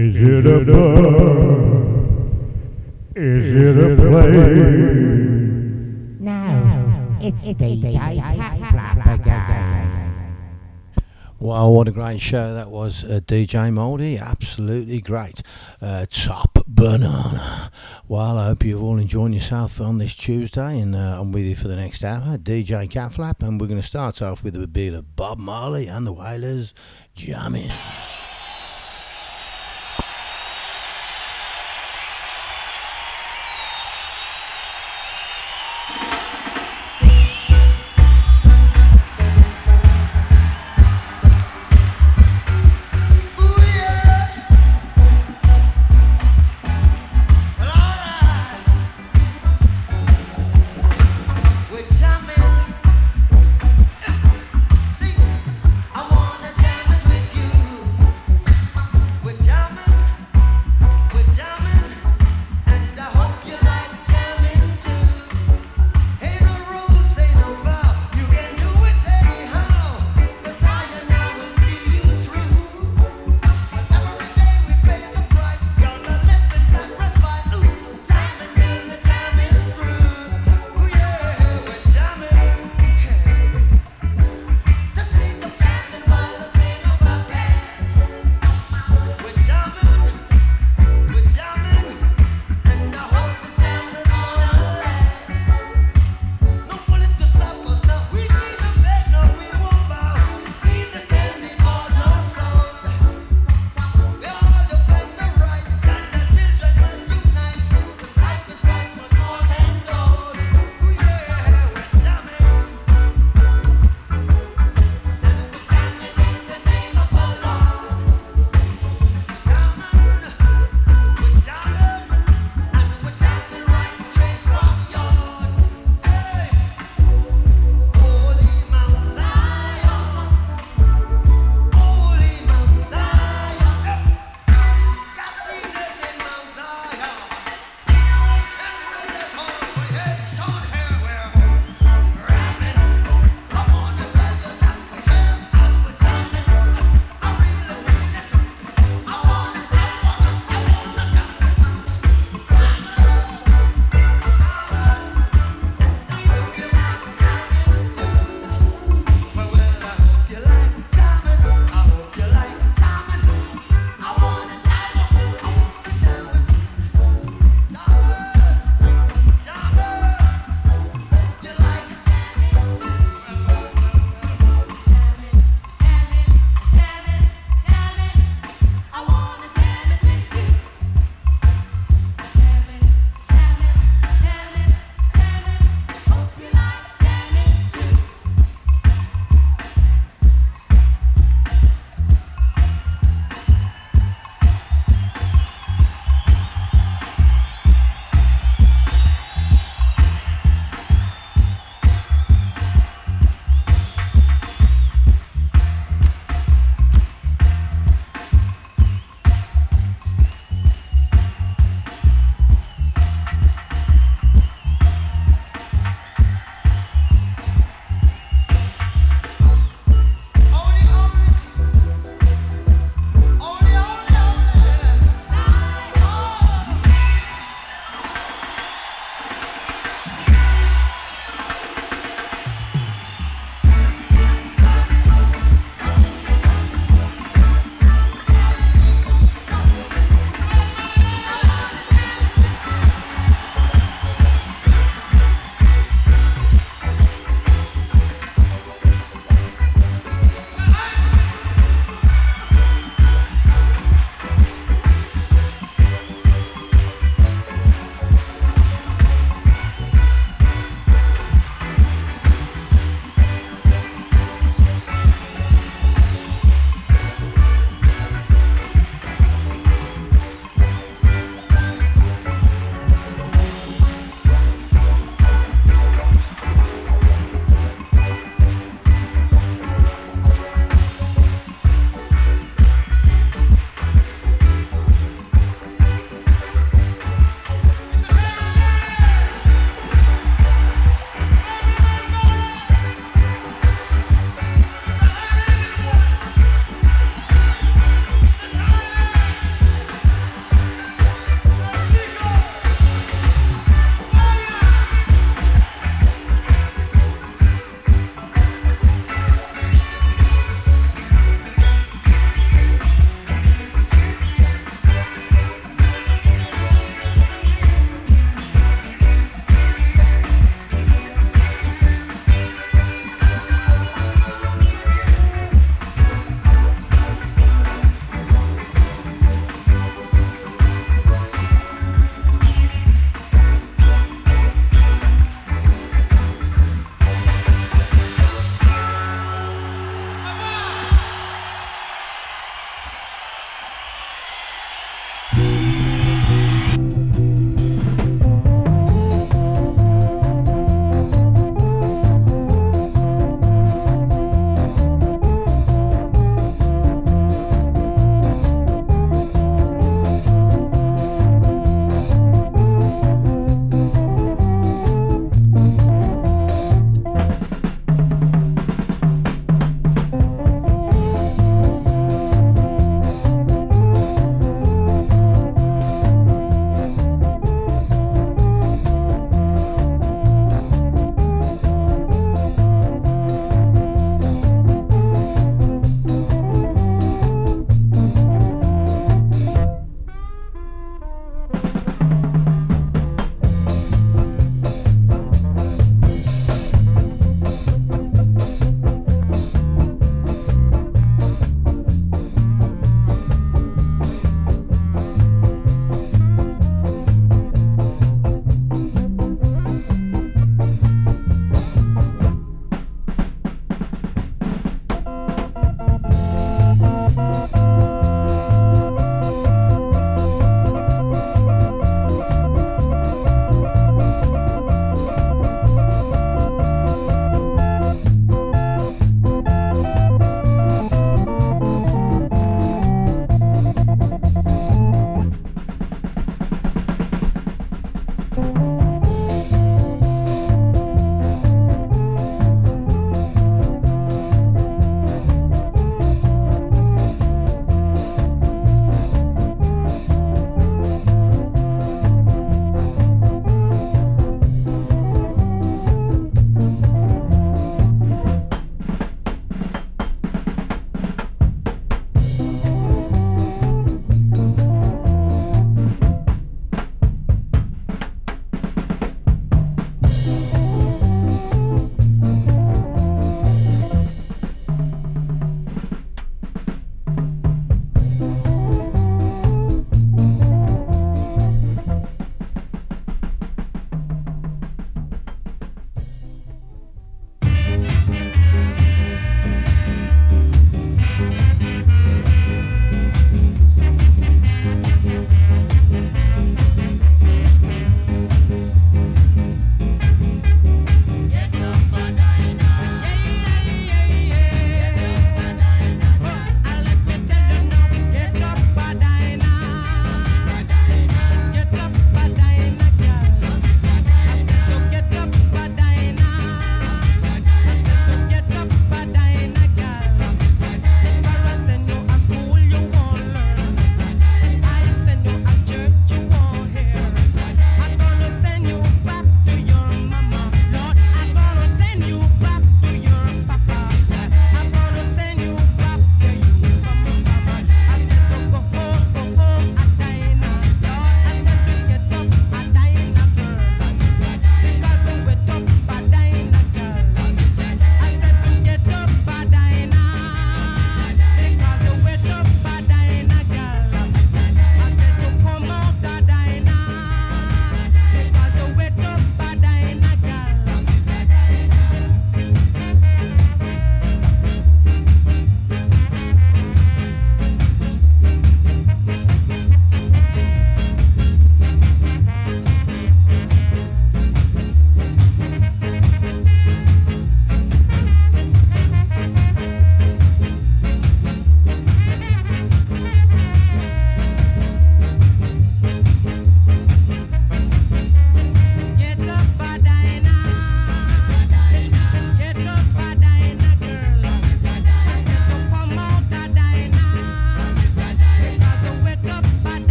Is it a bird? Is it a plane? No, it's DJ Cat again. Wow, what a great show that was, uh, DJ Moldy. Absolutely great. Uh, top banana. Well, I hope you've all enjoyed yourself on this Tuesday, and uh, I'm with you for the next hour. DJ Catflap, and we're going to start off with a bit of Bob Marley and the Wailers jamming.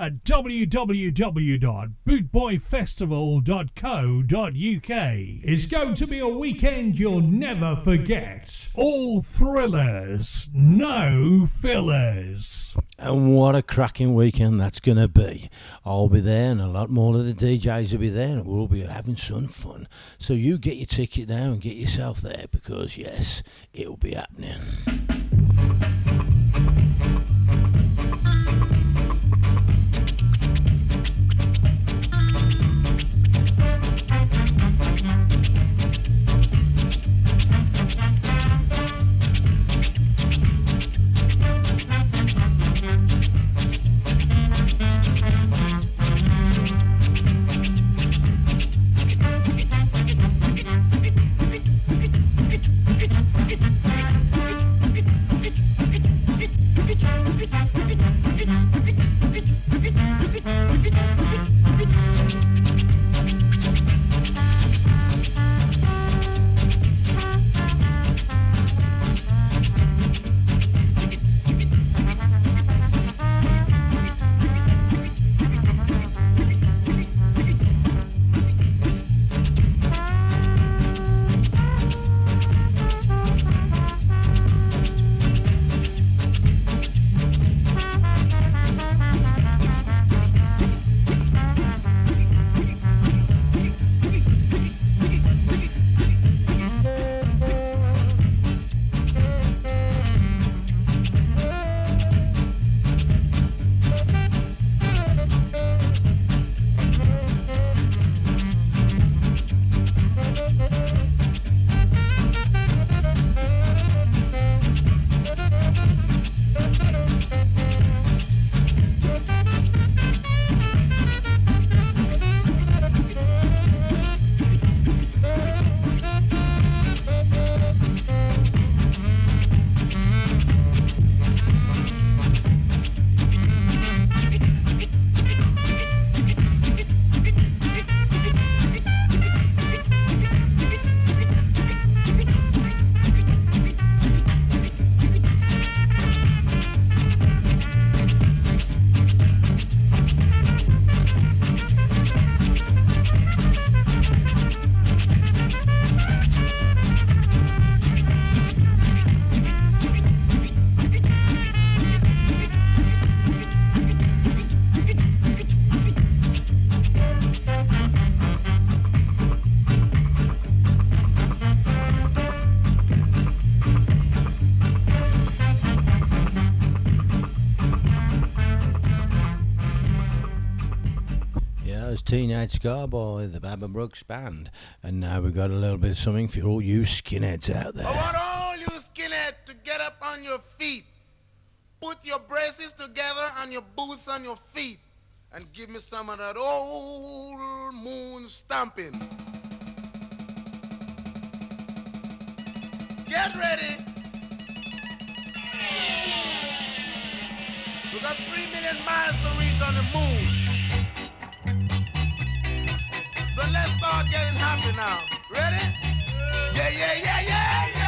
at www.bootboyfestival.co.uk. It's going to be a weekend you'll never forget. All thrillers, no fillers. And what a cracking weekend that's going to be. I'll be there, and a lot more of the DJs will be there, and we'll be having some fun. So you get your ticket now and get yourself there because, yes, it'll be happening. Scarboy, the Baba Brooks Band. And now we've got a little bit of something for all you skinheads out there. I want all you skinheads to get up on your feet. Put your braces together and your boots on your feet. And give me some of that old moon stomping. Get ready. We got three million miles to reach on the moon. So let's start getting happy now. Ready? Yeah, yeah, yeah, yeah.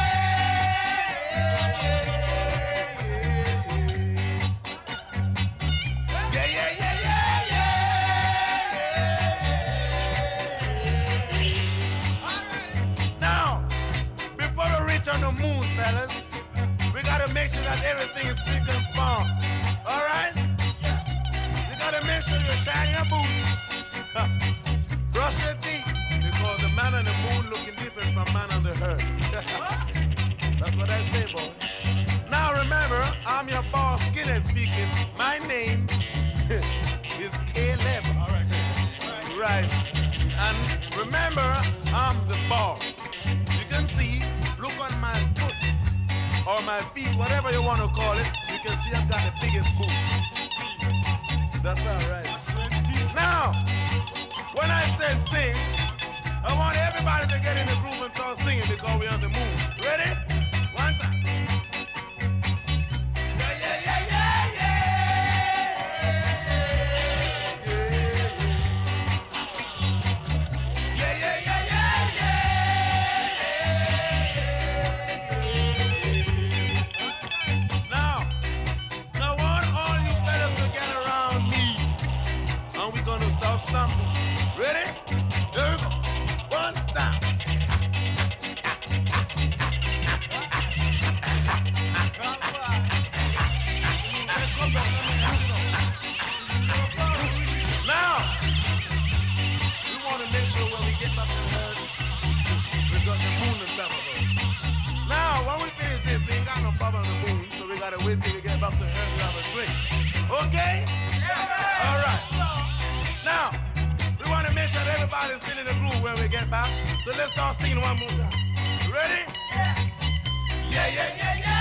Ready? Yeah, yeah, yeah, yeah. yeah.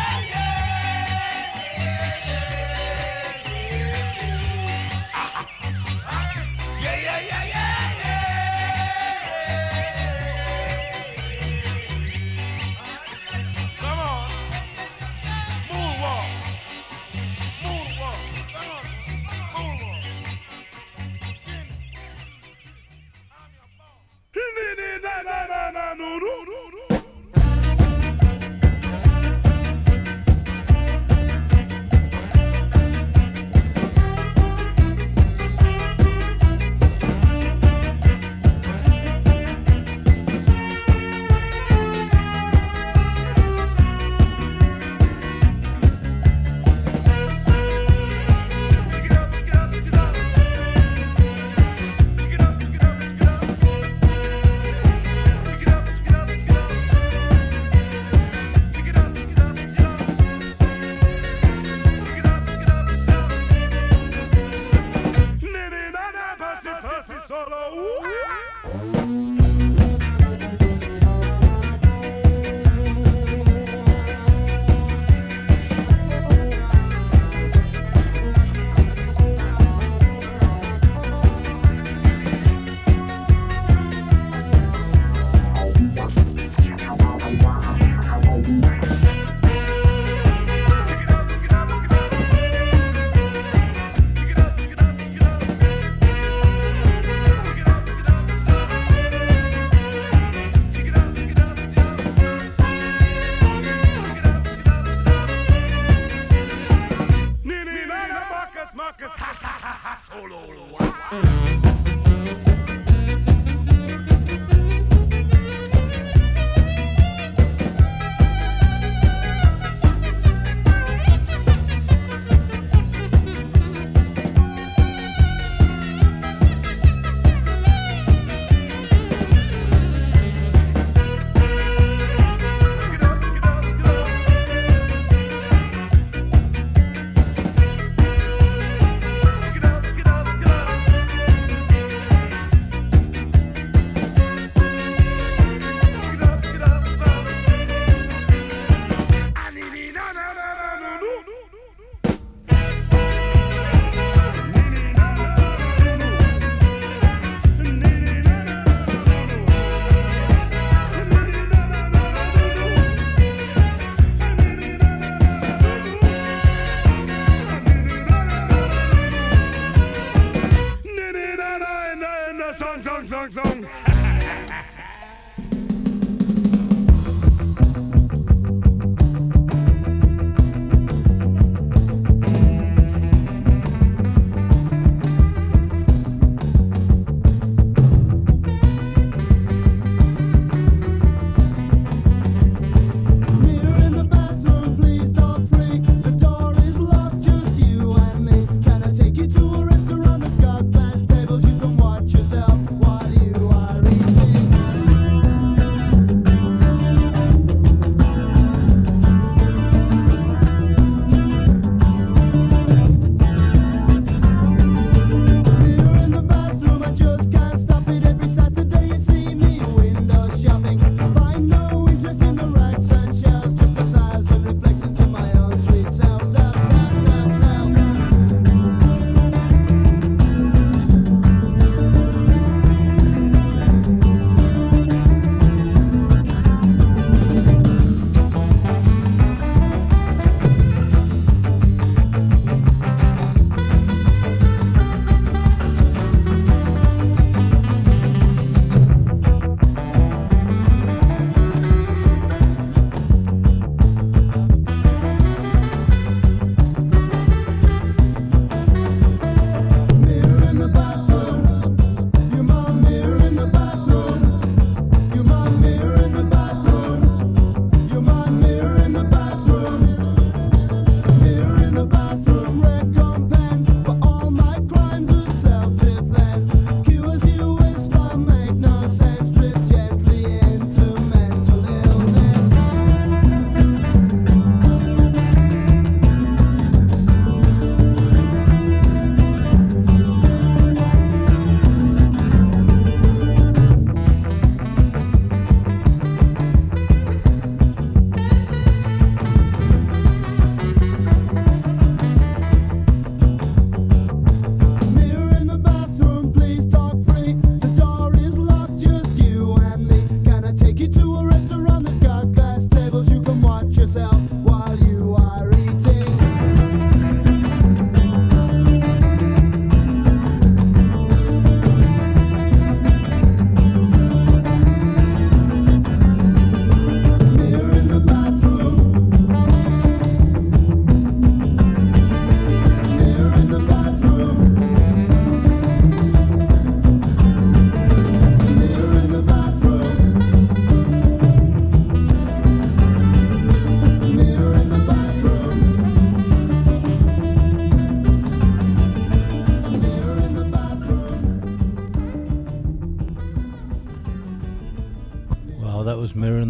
Mm.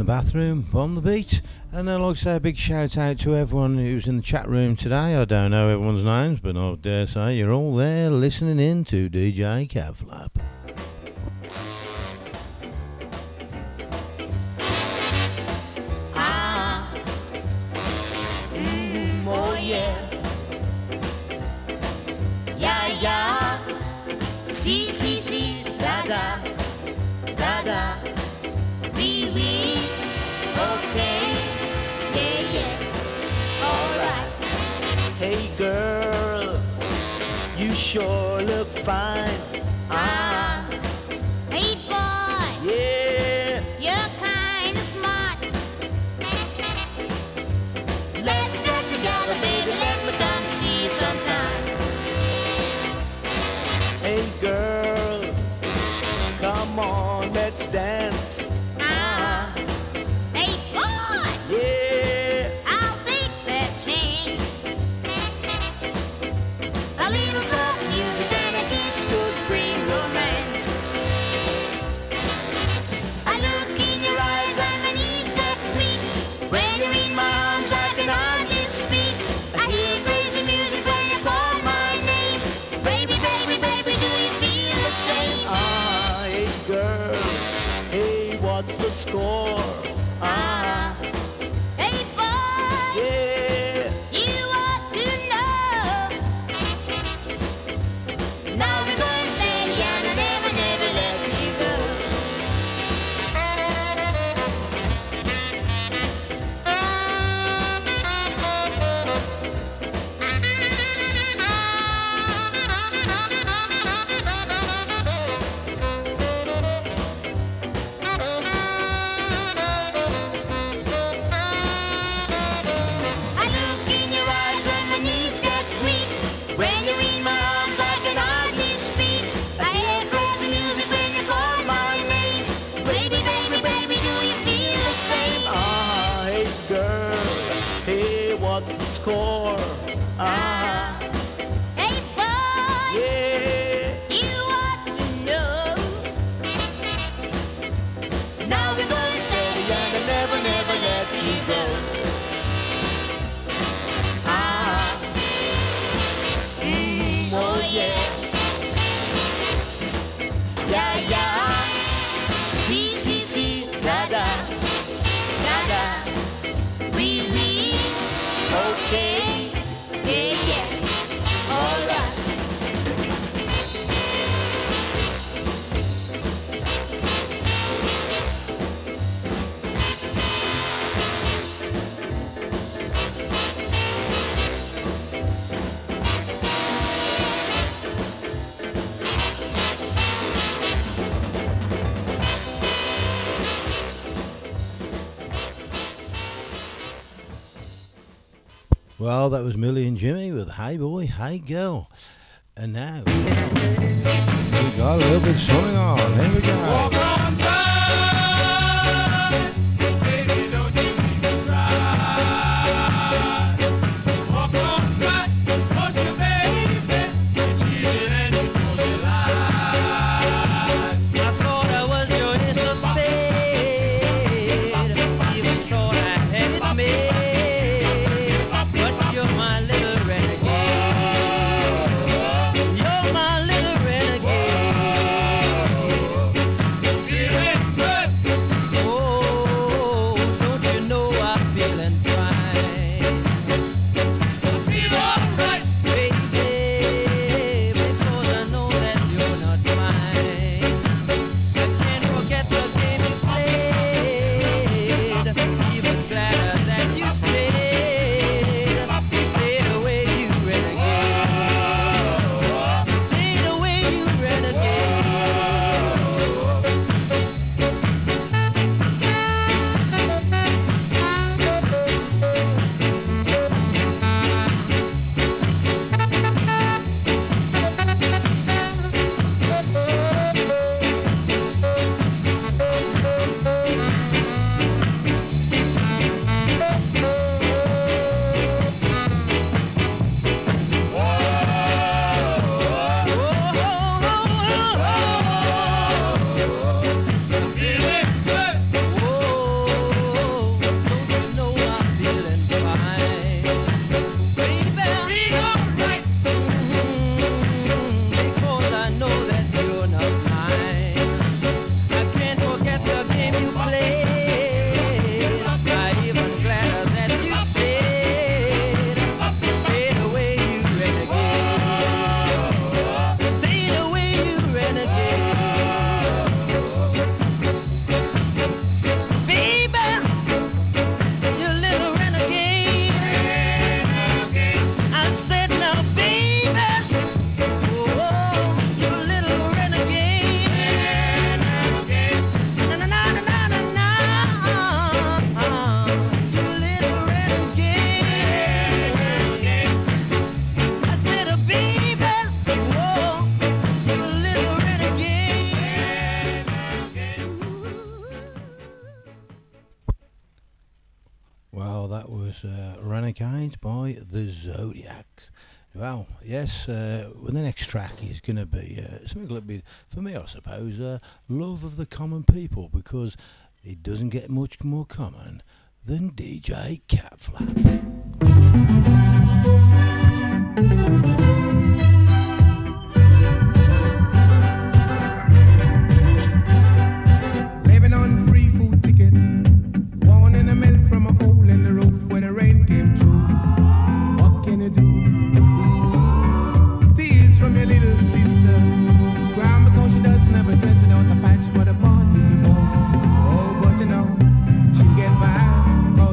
the bathroom, on the beat. And I'd like to say a big shout out to everyone who's in the chat room today. I don't know everyone's names, but I dare say you're all there listening in to DJ Catflap. sure look fine. Well, that was Millie and Jimmy with "Hi Boy, Hi Girl. And now, we got a little bit of on. Here we go. the Zodiacs. Well, yes, uh, well, the next track is going to be uh, something a little bit, for me, I suppose, uh, Love of the Common People, because it doesn't get much more common than DJ Catflap.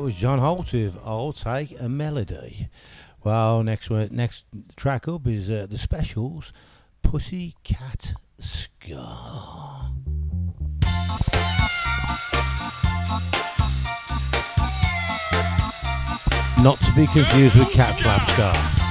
that was John Holt with "I'll Take a Melody." Well, next one, next track up is uh, the Specials, "Pussy Cat Ska." Not to be confused with Cat Flap Ska.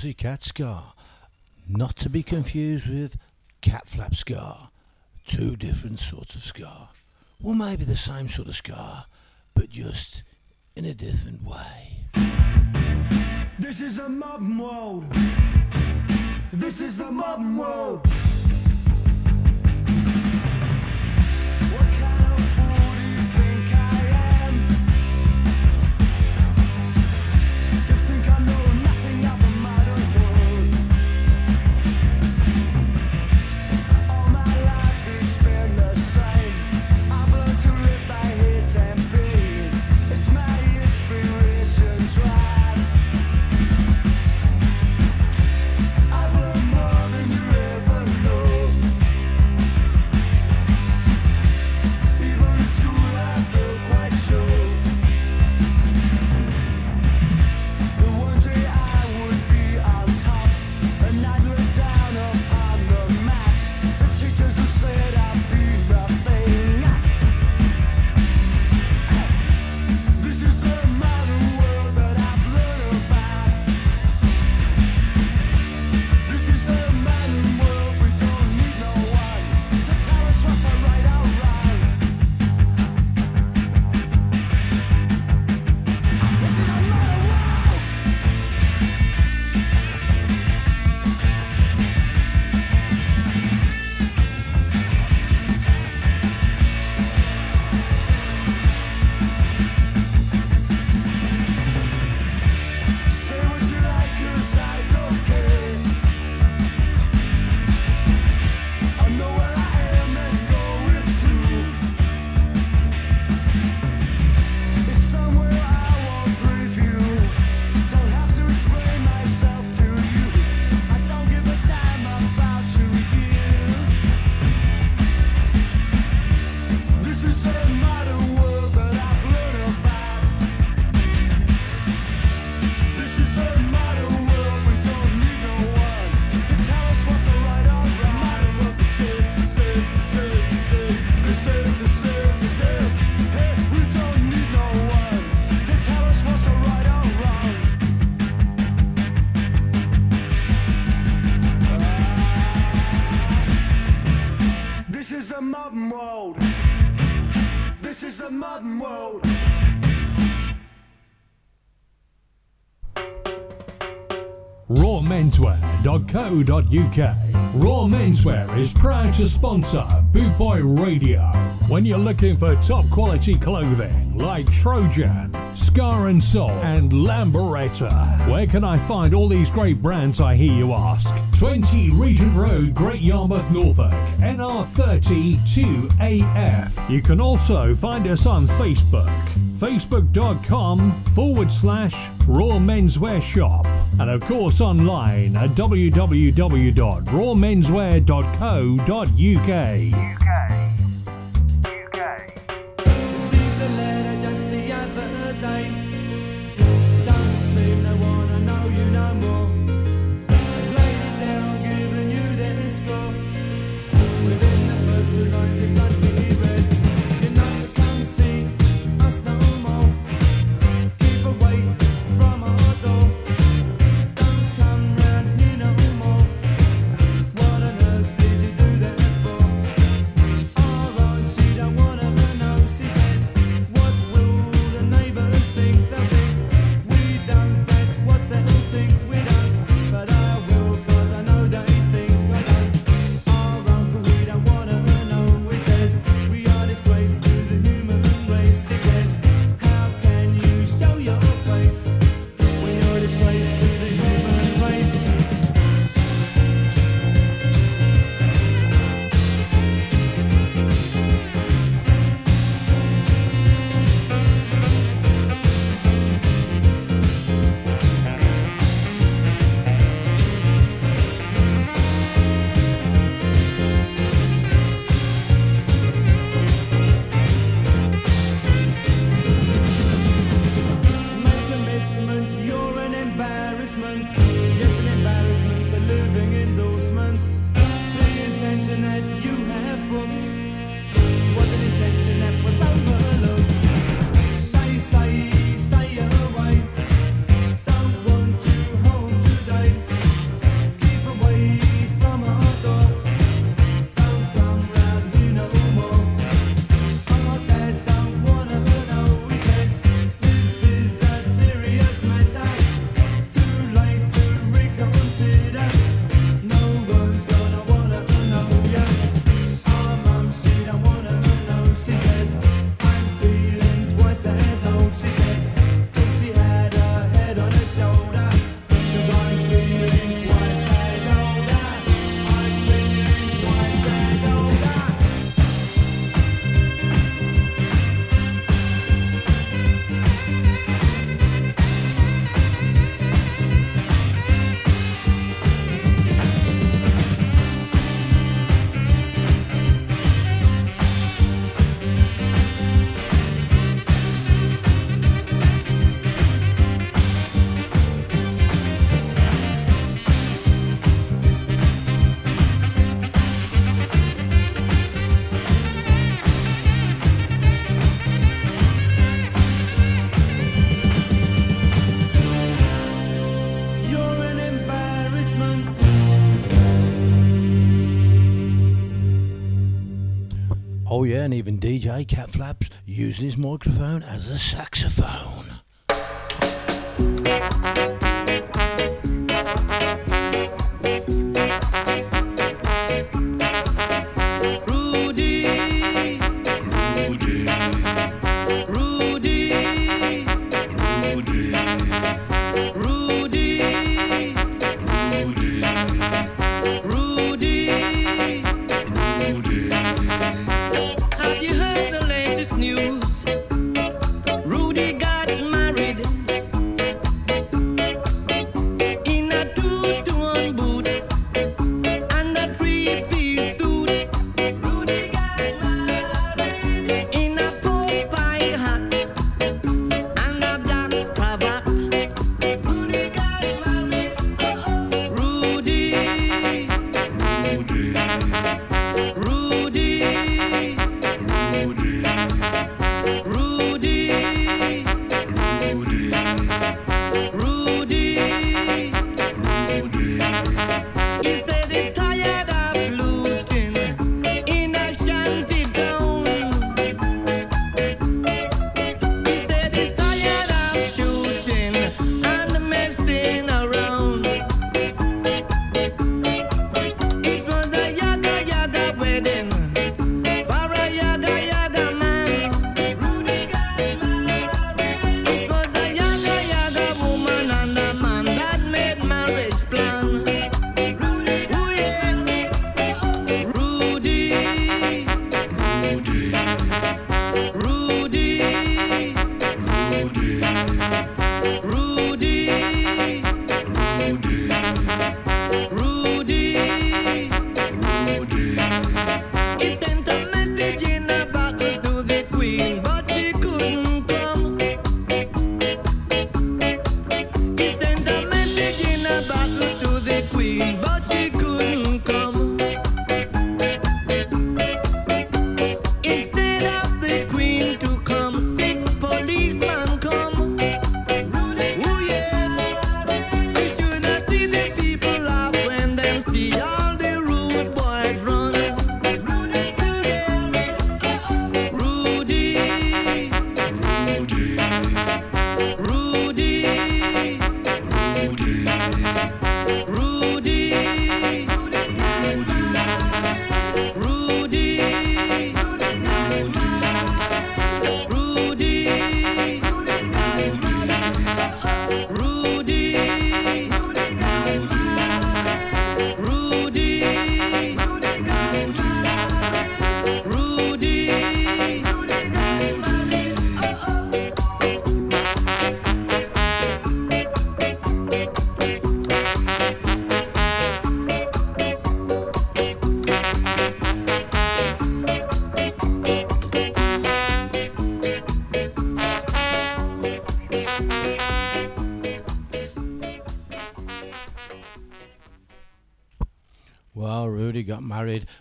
Pussycat Ska, not to be confused with Cat Flap Ska. Two different sorts of scar. Well, maybe the same sort of scar, but just in a different way. This is the modern world. This is the modern world. This is the modern world. rawmenswear.co.uk. Raw Menswear is proud to sponsor Bootboy Radio. When you're looking for top quality clothing like Trojan, Ska and Soul, and Lambretta. Where can I find all these great brands, I hear you ask? 20 Regent Road, Great Yarmouth, Norfolk, NR32AF. You can also find us on Facebook, facebook.com forward slash Raw Menswear Shop, and of course online at www.rawmenswear.co.uk. UK. Oh yeah, and even DJ Cat Flaps using his microphone as a saxophone.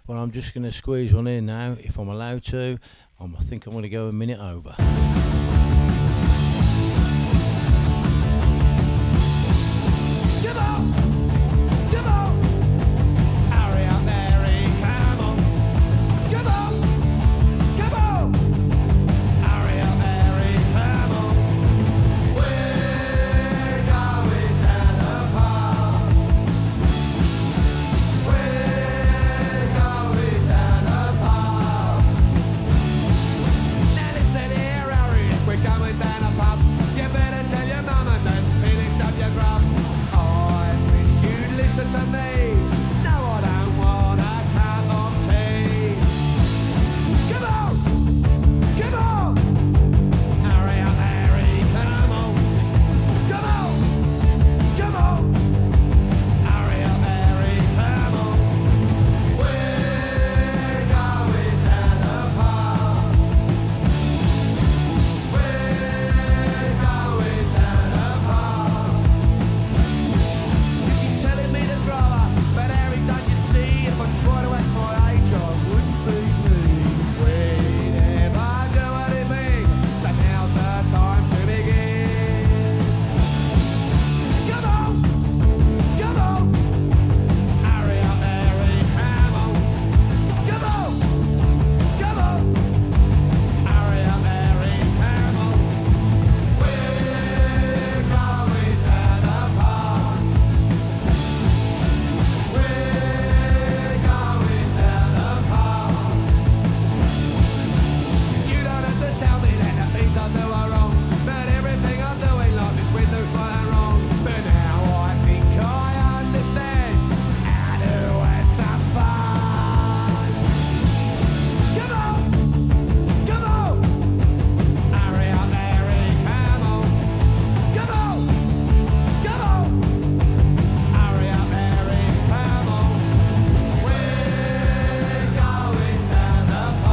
Well, I'm just going to squeeze one in now, if I'm allowed to. Um, I think I'm going to go a minute over.